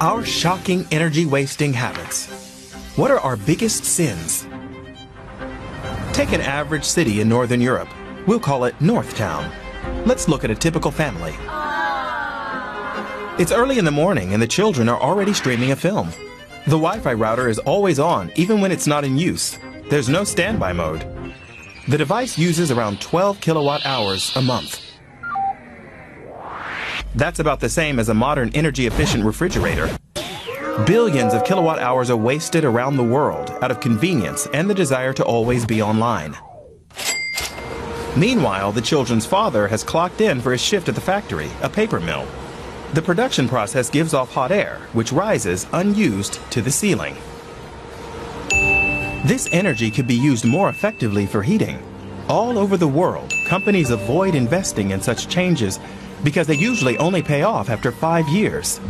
Our shocking energy wasting habits. What are our biggest sins? Take an average city in Northern Europe. We'll call it Northtown. Let's look at a typical family. It's early in the morning and the children are already streaming a film. The Wi-Fi router is always on, even when it's not in use. There's no standby mode. The device uses around 12 kilowatt hours a month. That's about the same as a modern energy efficient refrigerator. Billions of kilowatt hours are wasted around the world out of convenience and the desire to always be online. Meanwhile, the children's father has clocked in for his shift at the factory, a paper mill. The production process gives off hot air, which rises unused to the ceiling. This energy could be used more effectively for heating. All over the world, companies avoid investing in such changes because they usually only pay off after five years.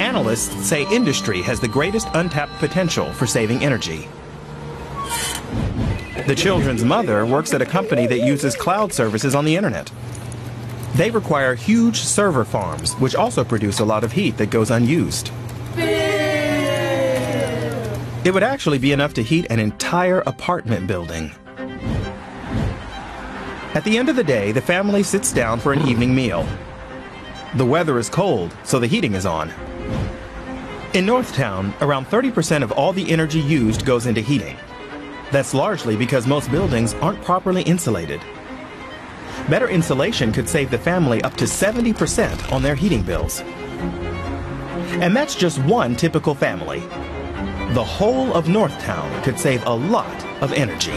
Analysts say industry has the greatest untapped potential for saving energy. The children's mother works at a company that uses cloud services on the internet. They require huge server farms, which also produce a lot of heat that goes unused. It would actually be enough to heat an entire apartment building. At the end of the day, the family sits down for an evening meal. The weather is cold, so the heating is on. In Northtown, around 30% of all the energy used goes into heating. That's largely because most buildings aren't properly insulated. Better insulation could save the family up to 70% on their heating bills. And that's just one typical family. The whole of Northtown could save a lot of energy.